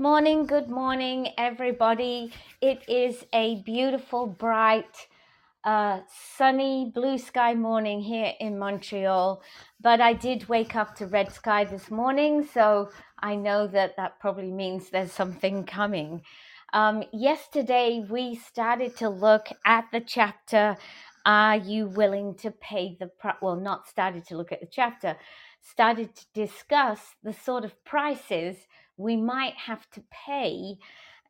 Morning, good morning, everybody. It is a beautiful, bright, uh, sunny, blue sky morning here in Montreal. But I did wake up to red sky this morning, so I know that that probably means there's something coming. Um, yesterday, we started to look at the chapter Are You Willing to Pay the Price? Well, not started to look at the chapter, started to discuss the sort of prices we might have to pay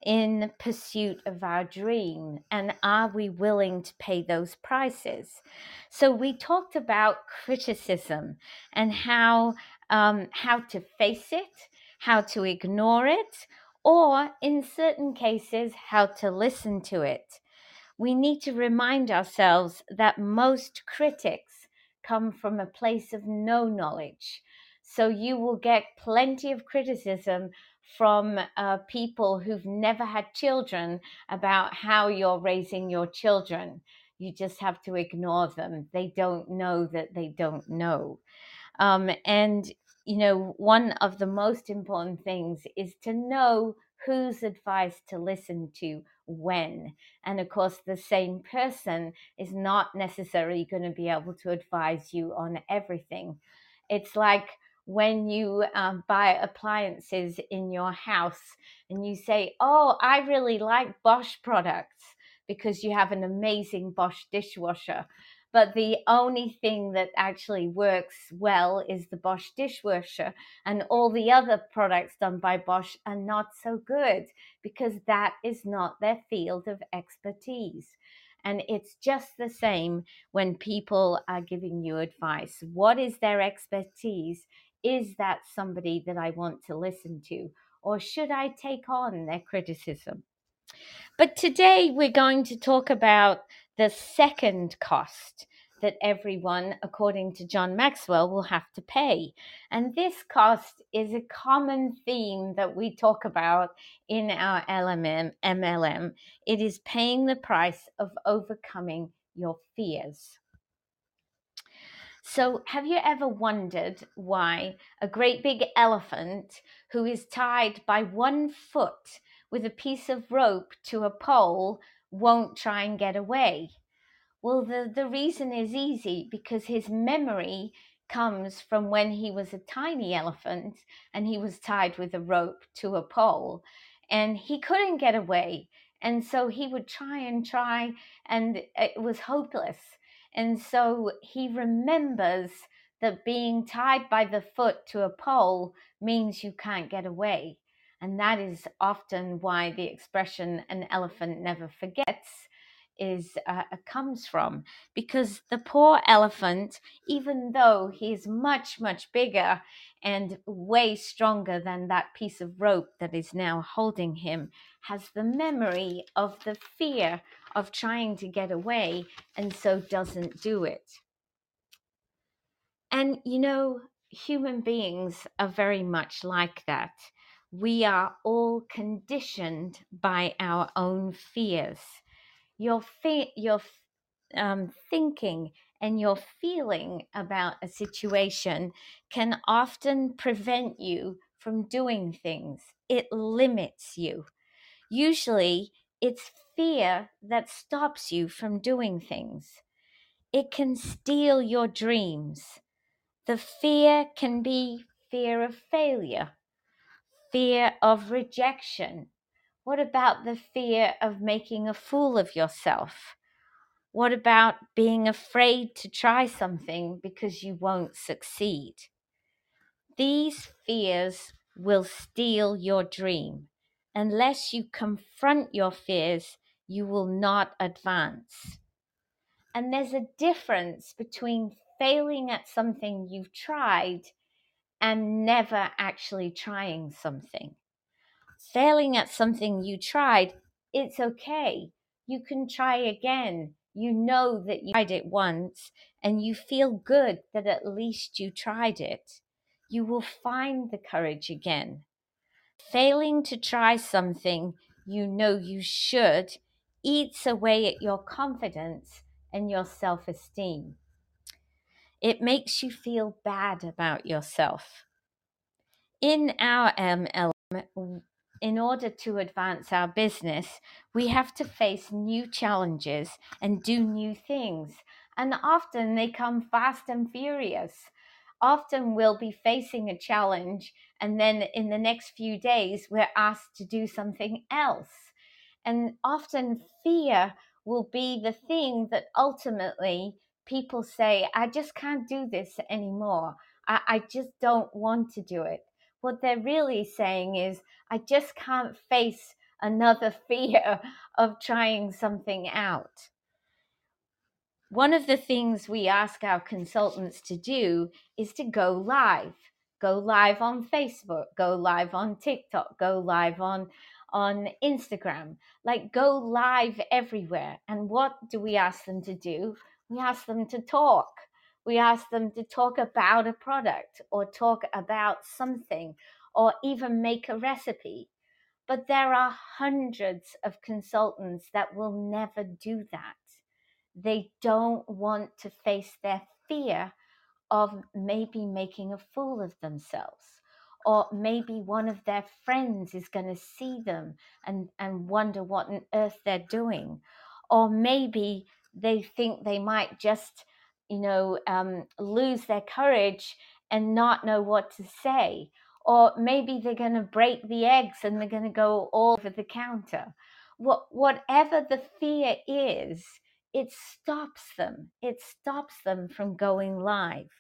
in pursuit of our dream and are we willing to pay those prices so we talked about criticism and how um, how to face it how to ignore it or in certain cases how to listen to it we need to remind ourselves that most critics come from a place of no knowledge. So you will get plenty of criticism from uh, people who've never had children about how you're raising your children. You just have to ignore them. They don't know that they don't know. Um, and, you know, one of the most important things is to know whose advice to listen to when. And of course, the same person is not necessarily going to be able to advise you on everything. It's like when you um, buy appliances in your house and you say, Oh, I really like Bosch products because you have an amazing Bosch dishwasher but the only thing that actually works well is the Bosch dishwasher, and all the other products done by Bosch are not so good because that is not their field of expertise. And it's just the same when people are giving you advice. What is their expertise? Is that somebody that I want to listen to? Or should I take on their criticism? But today we're going to talk about the second cost that everyone, according to John Maxwell, will have to pay. And this cost is a common theme that we talk about in our LMM, MLM. It is paying the price of overcoming your fears. So, have you ever wondered why a great big elephant who is tied by one foot with a piece of rope to a pole won't try and get away? Well, the, the reason is easy because his memory comes from when he was a tiny elephant and he was tied with a rope to a pole and he couldn't get away. And so he would try and try, and it was hopeless. And so he remembers that being tied by the foot to a pole means you can't get away. And that is often why the expression an elephant never forgets is uh, comes from because the poor elephant even though he's much much bigger and way stronger than that piece of rope that is now holding him has the memory of the fear of trying to get away and so doesn't do it and you know human beings are very much like that we are all conditioned by our own fears your fe- your um, thinking and your feeling about a situation can often prevent you from doing things. It limits you. Usually, it's fear that stops you from doing things. It can steal your dreams. The fear can be fear of failure, fear of rejection, what about the fear of making a fool of yourself? What about being afraid to try something because you won't succeed? These fears will steal your dream. Unless you confront your fears, you will not advance. And there's a difference between failing at something you've tried and never actually trying something failing at something you tried, it's okay. You can try again. You know that you tried it once and you feel good that at least you tried it. You will find the courage again. Failing to try something you know you should eats away at your confidence and your self esteem. It makes you feel bad about yourself. In our MLM, in order to advance our business, we have to face new challenges and do new things. And often they come fast and furious. Often we'll be facing a challenge, and then in the next few days, we're asked to do something else. And often fear will be the thing that ultimately people say, I just can't do this anymore. I, I just don't want to do it. What they're really saying is, I just can't face another fear of trying something out. One of the things we ask our consultants to do is to go live. Go live on Facebook, go live on TikTok, go live on on Instagram. Like go live everywhere. And what do we ask them to do? We ask them to talk. We ask them to talk about a product or talk about something or even make a recipe. But there are hundreds of consultants that will never do that. They don't want to face their fear of maybe making a fool of themselves. Or maybe one of their friends is going to see them and, and wonder what on earth they're doing. Or maybe they think they might just, you know, um, lose their courage and not know what to say. Or maybe they're going to break the eggs and they're going to go all over the counter. What, whatever the fear is, it stops them. It stops them from going live.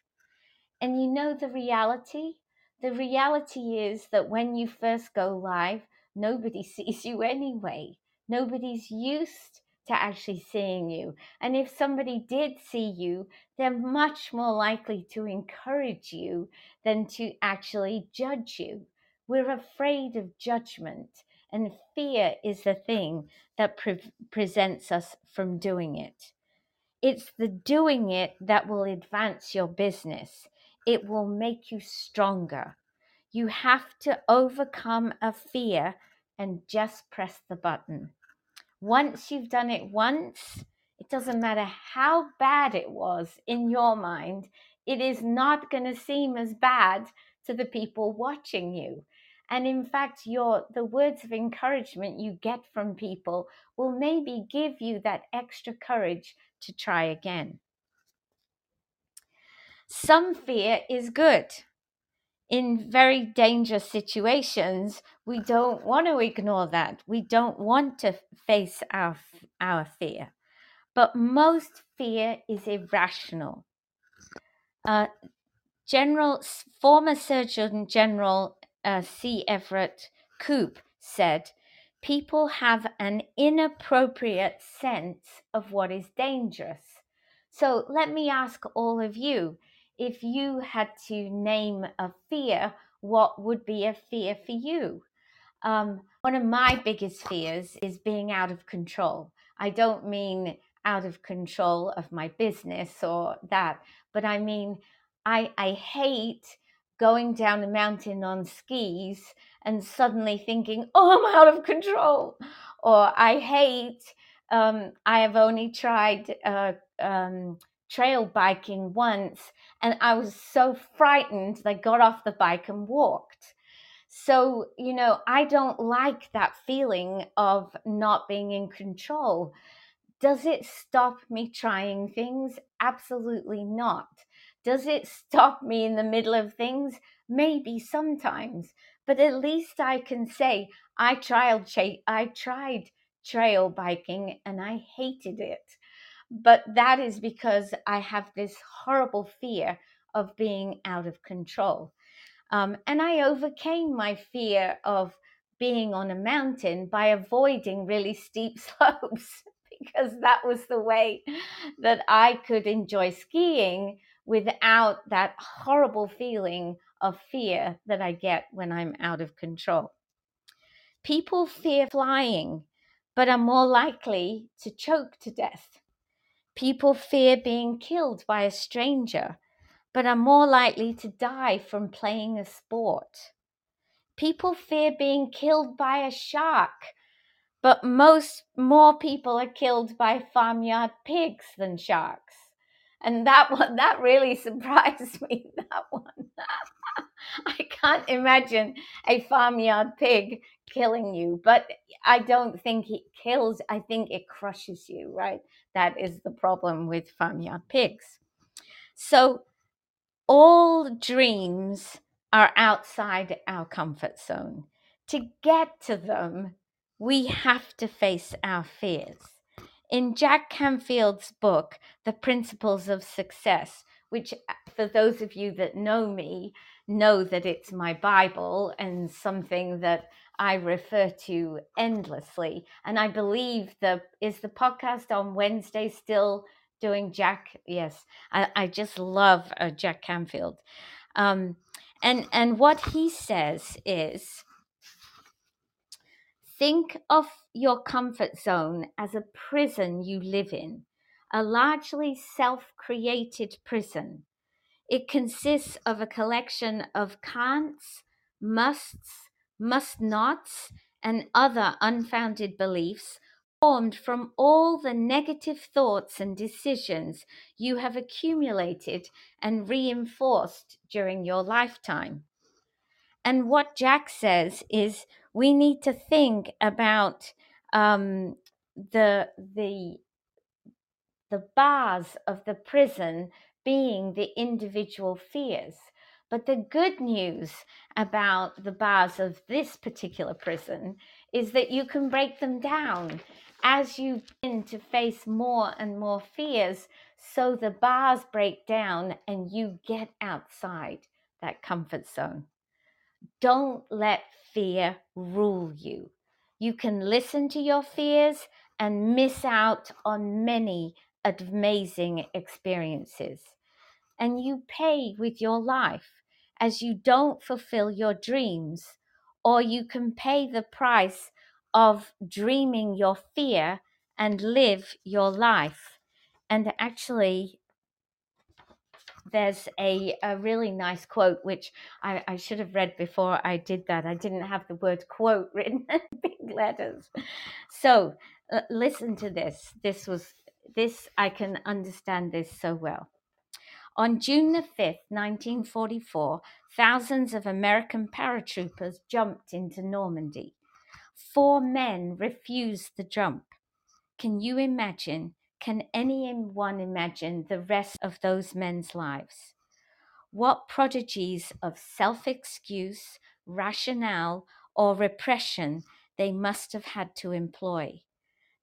And you know the reality? The reality is that when you first go live, nobody sees you anyway. Nobody's used to actually seeing you. And if somebody did see you, they're much more likely to encourage you than to actually judge you. We're afraid of judgment, and fear is the thing that pre- presents us from doing it. It's the doing it that will advance your business, it will make you stronger. You have to overcome a fear and just press the button. Once you've done it once, it doesn't matter how bad it was in your mind, it is not going to seem as bad to the people watching you. And in fact, your the words of encouragement you get from people will maybe give you that extra courage to try again. Some fear is good in very dangerous situations, we don't want to ignore that. We don't want to face our, our fear. But most fear is irrational. Uh, General, former Surgeon General uh, C. Everett Koop said, People have an inappropriate sense of what is dangerous. So let me ask all of you if you had to name a fear, what would be a fear for you? Um, one of my biggest fears is being out of control. I don't mean out of control of my business or that, but I mean, I, I hate going down a mountain on skis and suddenly thinking, oh, I'm out of control. Or I hate, um, I have only tried uh, um, trail biking once and I was so frightened that I got off the bike and walked. So, you know, I don't like that feeling of not being in control. Does it stop me trying things? Absolutely not. Does it stop me in the middle of things? Maybe sometimes, but at least I can say I tried I tried trail biking and I hated it. But that is because I have this horrible fear of being out of control. Um, and I overcame my fear of being on a mountain by avoiding really steep slopes because that was the way that I could enjoy skiing without that horrible feeling of fear that I get when I'm out of control. People fear flying, but are more likely to choke to death. People fear being killed by a stranger, but are more likely to die from playing a sport. People fear being killed by a shark, but most more people are killed by farmyard pigs than sharks. And that one that really surprised me, that one. I can't imagine a farmyard pig killing you, but I don't think it kills, I think it crushes you, right? That is the problem with farmyard pigs. So, all dreams are outside our comfort zone. To get to them, we have to face our fears. In Jack Canfield's book, The Principles of Success, which uh, for those of you that know me, know that it's my Bible and something that I refer to endlessly. And I believe the is the podcast on Wednesday still doing Jack. Yes, I, I just love uh, Jack Canfield. Um, and and what he says is think of your comfort zone as a prison you live in, a largely self-created prison. It consists of a collection of can'ts, musts, must nots, and other unfounded beliefs formed from all the negative thoughts and decisions you have accumulated and reinforced during your lifetime. And what Jack says is we need to think about um, the the the bars of the prison being the individual fears. But the good news about the bars of this particular prison is that you can break them down as you begin to face more and more fears. So the bars break down and you get outside that comfort zone. Don't let fear rule you. You can listen to your fears and miss out on many amazing experiences. And you pay with your life as you don't fulfill your dreams, or you can pay the price of dreaming your fear and live your life. And actually, there's a, a really nice quote which I, I should have read before I did that. I didn't have the word quote written in big letters. So uh, listen to this. This was this I can understand this so well. On June the 5th, 1944, thousands of American paratroopers jumped into Normandy. Four men refused the jump. Can you imagine? Can anyone imagine the rest of those men's lives? What prodigies of self excuse, rationale, or repression they must have had to employ.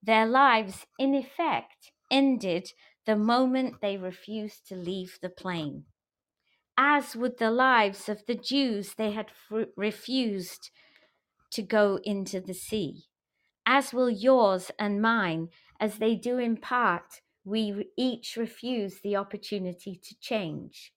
Their lives, in effect, ended the moment they refused to leave the plane, as would the lives of the Jews they had f- refused to go into the sea, as will yours and mine, as they do in part, we each refuse the opportunity to change.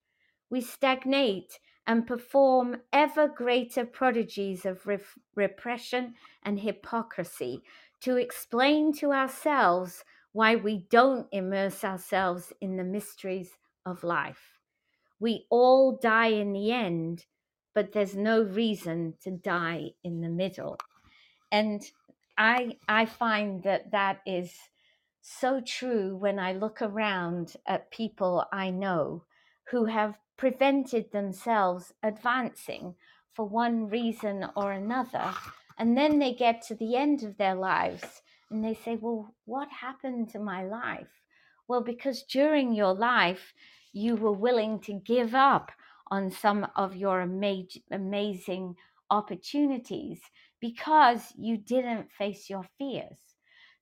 We stagnate and perform ever greater prodigies of repression and hypocrisy to explain to ourselves why we don't immerse ourselves in the mysteries of life. We all die in the end, but there's no reason to die in the middle. And I I find that that is so true when I look around at people I know who have prevented themselves advancing for one reason or another. And then they get to the end of their lives and they say, Well, what happened to my life? Well, because during your life, you were willing to give up on some of your ama- amazing opportunities because you didn't face your fears.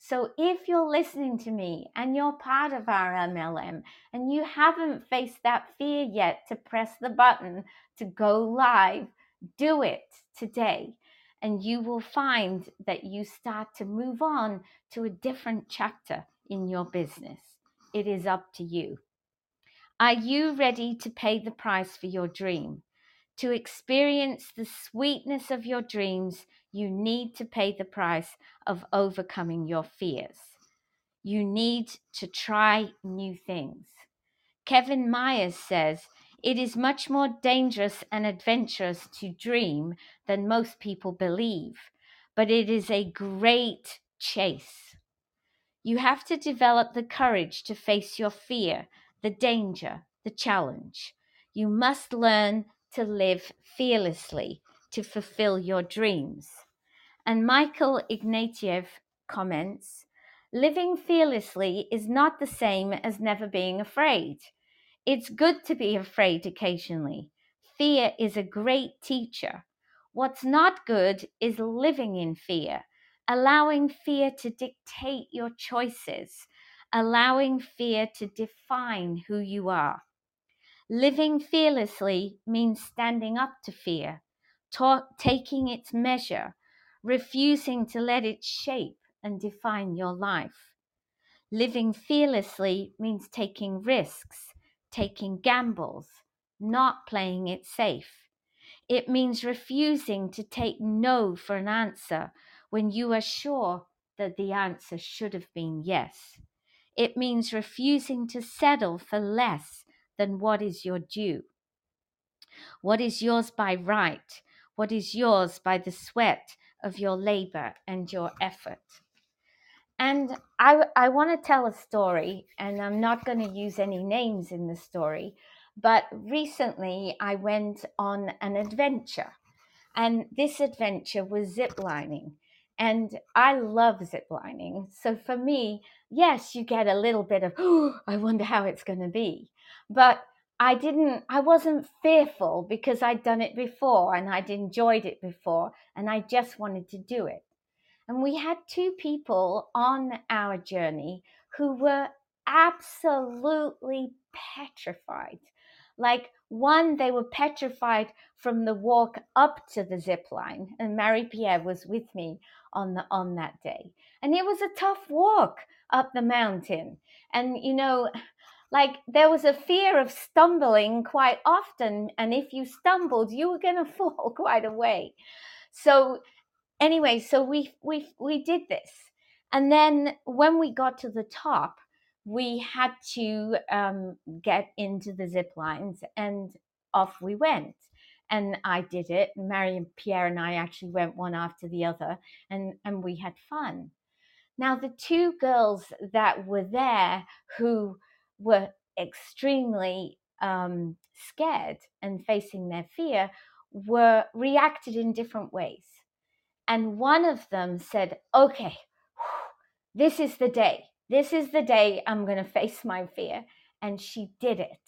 So, if you're listening to me and you're part of our MLM and you haven't faced that fear yet to press the button to go live, do it today and you will find that you start to move on to a different chapter in your business. It is up to you. Are you ready to pay the price for your dream? To experience the sweetness of your dreams, you need to pay the price of overcoming your fears. You need to try new things. Kevin Myers says it is much more dangerous and adventurous to dream than most people believe, but it is a great chase. You have to develop the courage to face your fear, the danger, the challenge. You must learn to live fearlessly to fulfill your dreams. And Michael Ignatieff comments Living fearlessly is not the same as never being afraid. It's good to be afraid occasionally. Fear is a great teacher. What's not good is living in fear, allowing fear to dictate your choices, allowing fear to define who you are. Living fearlessly means standing up to fear, ta- taking its measure, refusing to let it shape and define your life. Living fearlessly means taking risks, taking gambles, not playing it safe. It means refusing to take no for an answer when you are sure that the answer should have been yes. It means refusing to settle for less than what is your due. What is yours by right? What is yours by the sweat of your labor and your effort? And I, I want to tell a story, and I'm not going to use any names in the story, but recently I went on an adventure, and this adventure was ziplining. And I love ziplining. So for me, yes, you get a little bit of, oh, I wonder how it's going to be. But I didn't, I wasn't fearful because I'd done it before and I'd enjoyed it before, and I just wanted to do it. And we had two people on our journey who were absolutely petrified. Like one, they were petrified from the walk up to the zip line, and Marie Pierre was with me on the on that day. And it was a tough walk up the mountain. And you know, like there was a fear of stumbling quite often, and if you stumbled, you were gonna fall quite a way. So anyway, so we we we did this, and then when we got to the top, we had to um, get into the zip lines, and off we went. And I did it. Mary and Pierre and I actually went one after the other, and and we had fun. Now the two girls that were there who were extremely um, scared and facing their fear were reacted in different ways. And one of them said, Okay, this is the day. This is the day I'm going to face my fear. And she did it.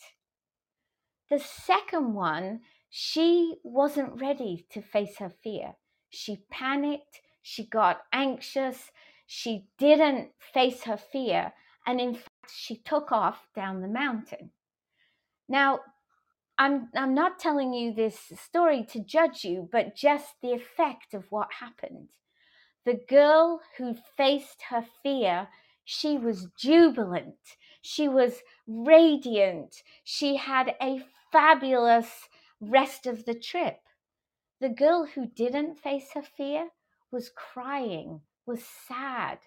The second one, she wasn't ready to face her fear. She panicked. She got anxious. She didn't face her fear. And in she took off down the mountain. Now, I'm I'm not telling you this story to judge you, but just the effect of what happened. The girl who faced her fear, she was jubilant. She was radiant. She had a fabulous rest of the trip. The girl who didn't face her fear was crying, was sad,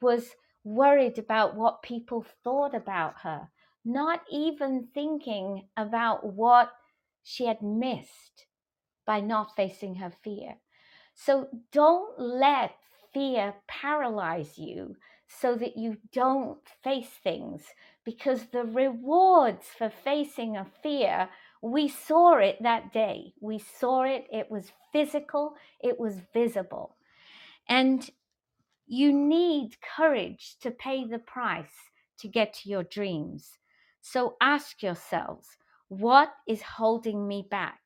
was worried about what people thought about her, not even thinking about what she had missed by not facing her fear. So don't let fear paralyze you so that you don't face things because the rewards for facing a fear, we saw it that day. We saw it, it was physical, it was visible. And you need courage to pay the price to get to your dreams. So ask yourselves what is holding me back?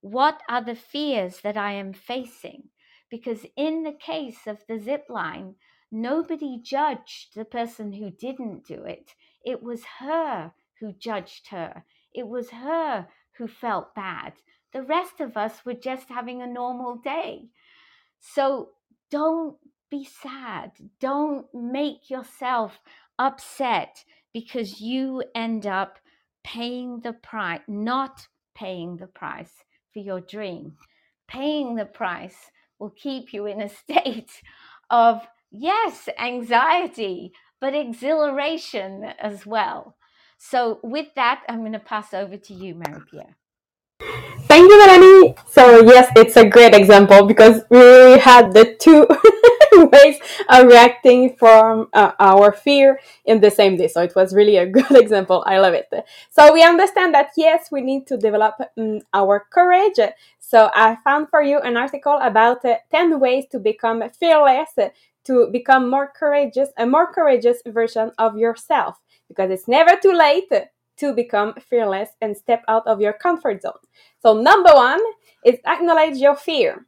What are the fears that I am facing? Because in the case of the zip line, nobody judged the person who didn't do it. It was her who judged her. It was her who felt bad. The rest of us were just having a normal day. So don't be sad. Don't make yourself upset because you end up paying the price, not paying the price for your dream. Paying the price will keep you in a state of, yes, anxiety, but exhilaration as well. So, with that, I'm going to pass over to you, Marie Pierre. Thank you, Melanie. So, yes, it's a great example because we had the two ways of reacting from uh, our fear in the same day. So it was really a good example. I love it. So we understand that yes, we need to develop um, our courage. So I found for you an article about uh, 10 ways to become fearless, to become more courageous, a more courageous version of yourself because it's never too late to become fearless and step out of your comfort zone. So number 1 is acknowledge your fear.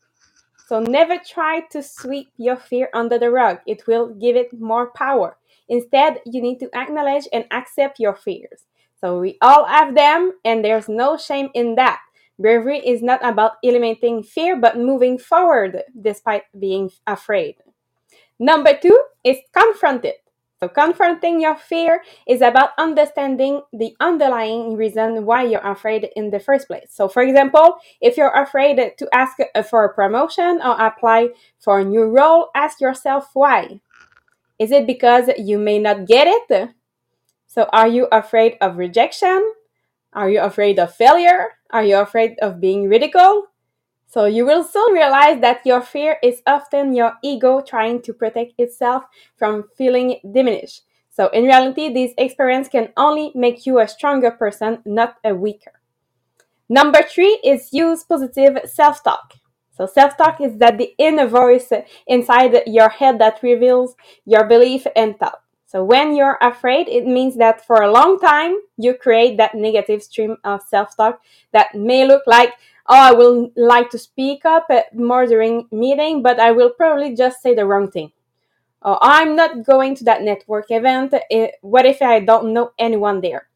So never try to sweep your fear under the rug. It will give it more power. Instead, you need to acknowledge and accept your fears. So we all have them, and there's no shame in that. Bravery is not about eliminating fear, but moving forward despite being afraid. Number two is confront it. So, confronting your fear is about understanding the underlying reason why you're afraid in the first place. So, for example, if you're afraid to ask for a promotion or apply for a new role, ask yourself why. Is it because you may not get it? So, are you afraid of rejection? Are you afraid of failure? Are you afraid of being ridiculed? So you will soon realize that your fear is often your ego trying to protect itself from feeling diminished. So in reality, this experience can only make you a stronger person, not a weaker. Number three is use positive self talk. So self talk is that the inner voice inside your head that reveals your belief and thought. So when you're afraid, it means that for a long time you create that negative stream of self talk that may look like oh, I will like to speak up more during meeting, but I will probably just say the wrong thing. Oh, I'm not going to that network event. Eh, what if I don't know anyone there?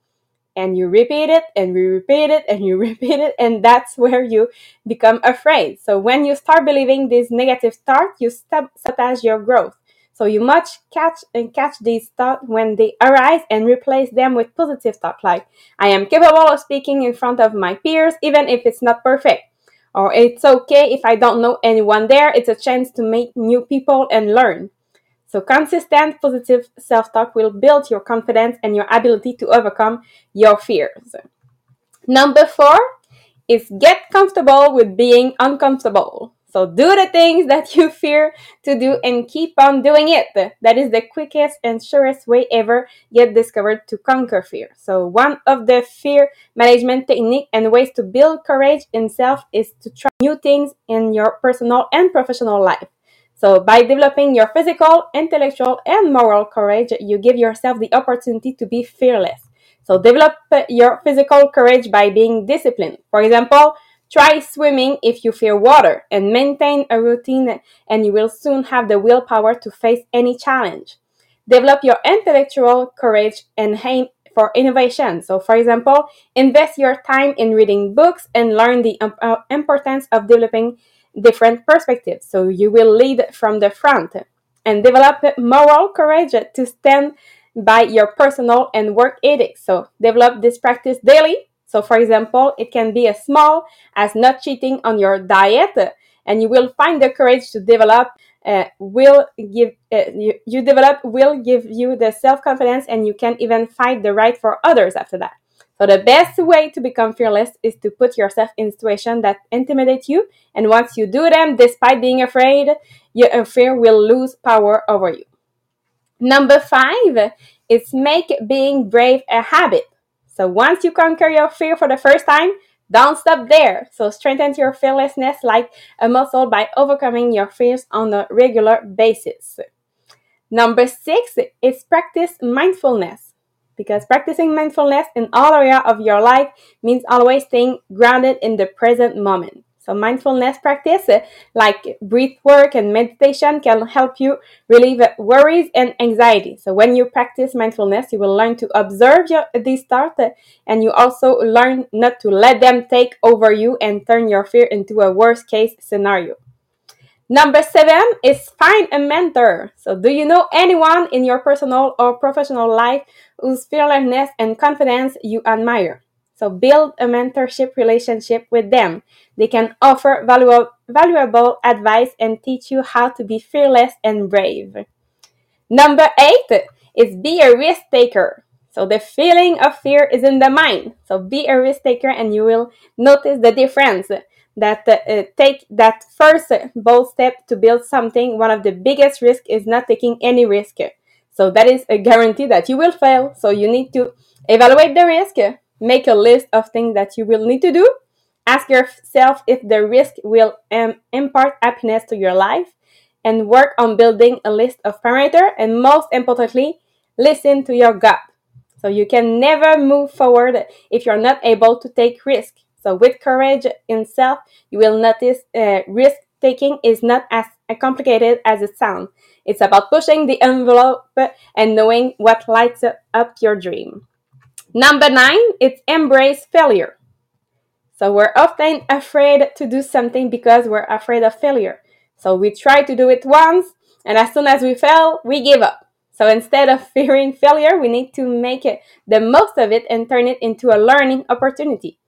And you repeat it and you repeat it and you repeat it, and that's where you become afraid. So when you start believing this negative thought, you sabotage your growth. So you must catch and catch these thoughts when they arise and replace them with positive thoughts like I am capable of speaking in front of my peers even if it's not perfect. Or it's okay if I don't know anyone there, it's a chance to meet new people and learn. So consistent positive self-talk will build your confidence and your ability to overcome your fears. Number 4 is get comfortable with being uncomfortable. So do the things that you fear to do and keep on doing it. That is the quickest and surest way ever yet discovered to conquer fear. So one of the fear management technique and ways to build courage in self is to try new things in your personal and professional life. So by developing your physical, intellectual, and moral courage, you give yourself the opportunity to be fearless. So develop your physical courage by being disciplined. For example, Try swimming if you fear water and maintain a routine, and you will soon have the willpower to face any challenge. Develop your intellectual courage and aim for innovation. So, for example, invest your time in reading books and learn the uh, importance of developing different perspectives. So, you will lead from the front and develop moral courage to stand by your personal and work ethics. So, develop this practice daily so, for example, it can be as small as not cheating on your diet, and you will find the courage to develop. Uh, will give uh, you, you develop will give you the self confidence, and you can even fight the right for others after that. So the best way to become fearless is to put yourself in situations that intimidate you, and once you do them, despite being afraid, your fear will lose power over you. Number five is make being brave a habit. So once you conquer your fear for the first time, don't stop there. So strengthen your fearlessness like a muscle by overcoming your fears on a regular basis. Number six is practice mindfulness. Because practicing mindfulness in all area of your life means always staying grounded in the present moment. So mindfulness practice like breath work and meditation can help you relieve worries and anxiety. So when you practice mindfulness, you will learn to observe your, these thoughts and you also learn not to let them take over you and turn your fear into a worst case scenario. Number seven is find a mentor. So do you know anyone in your personal or professional life whose fearlessness and confidence you admire? So build a mentorship relationship with them. They can offer valuable, valuable advice and teach you how to be fearless and brave. Number eight is be a risk taker. So the feeling of fear is in the mind. So be a risk taker and you will notice the difference. that uh, take that first bold step to build something, one of the biggest risks is not taking any risk. So that is a guarantee that you will fail. So you need to evaluate the risk, make a list of things that you will need to do, ask yourself if the risk will um, impart happiness to your life, and work on building a list of parameters. And most importantly, listen to your gut. So you can never move forward if you're not able to take risk. So with courage in self, you will notice uh, risk taking is not as complicated as it sounds. It's about pushing the envelope and knowing what lights up your dream. Number nine, it's embrace failure. So we're often afraid to do something because we're afraid of failure. So we try to do it once, and as soon as we fail, we give up. So instead of fearing failure, we need to make it the most of it and turn it into a learning opportunity.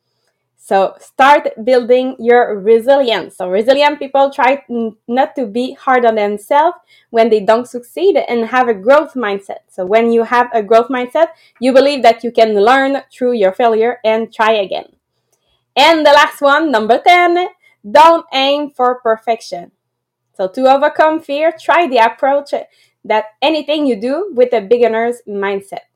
So start building your resilience. So resilient people try not to be hard on themselves when they don't succeed and have a growth mindset. So when you have a growth mindset, you believe that you can learn through your failure and try again. And the last one, number 10, don't aim for perfection. So to overcome fear, try the approach that anything you do with a beginner's mindset.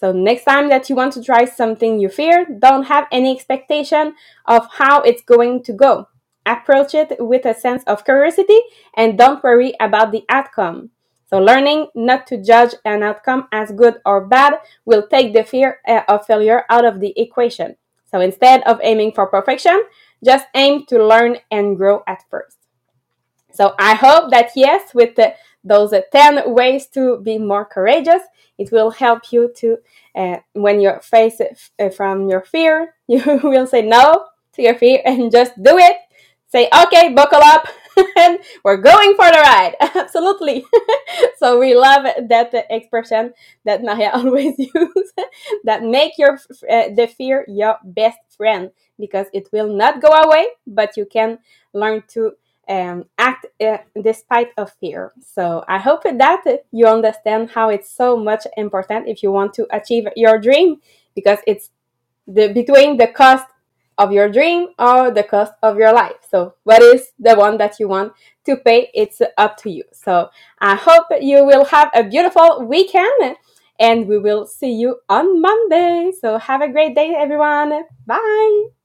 So next time that you want to try something you fear, don't have any expectation of how it's going to go. Approach it with a sense of curiosity and don't worry about the outcome. So learning not to judge an outcome as good or bad will take the fear uh, of failure out of the equation. So instead of aiming for perfection, just aim to learn and grow at first. So I hope that yes, with the, those 10 ways to be more courageous, it will help you to, uh, when you face it uh, from your fear, you will say no to your fear and just do it. Say, okay, buckle up, and we're going for the ride. Absolutely. so we love that expression that Maria always uses. that make your uh, the fear your best friend because it will not go away, but you can learn to um, act uh, despite of fear. So I hope that you understand how it's so much important if you want to achieve your dream because it's the between the cost of your dream or the cost of your life. So what is the one that you want to pay? It's up to you. So I hope you will have a beautiful weekend and we will see you on Monday. So have a great day everyone. Bye.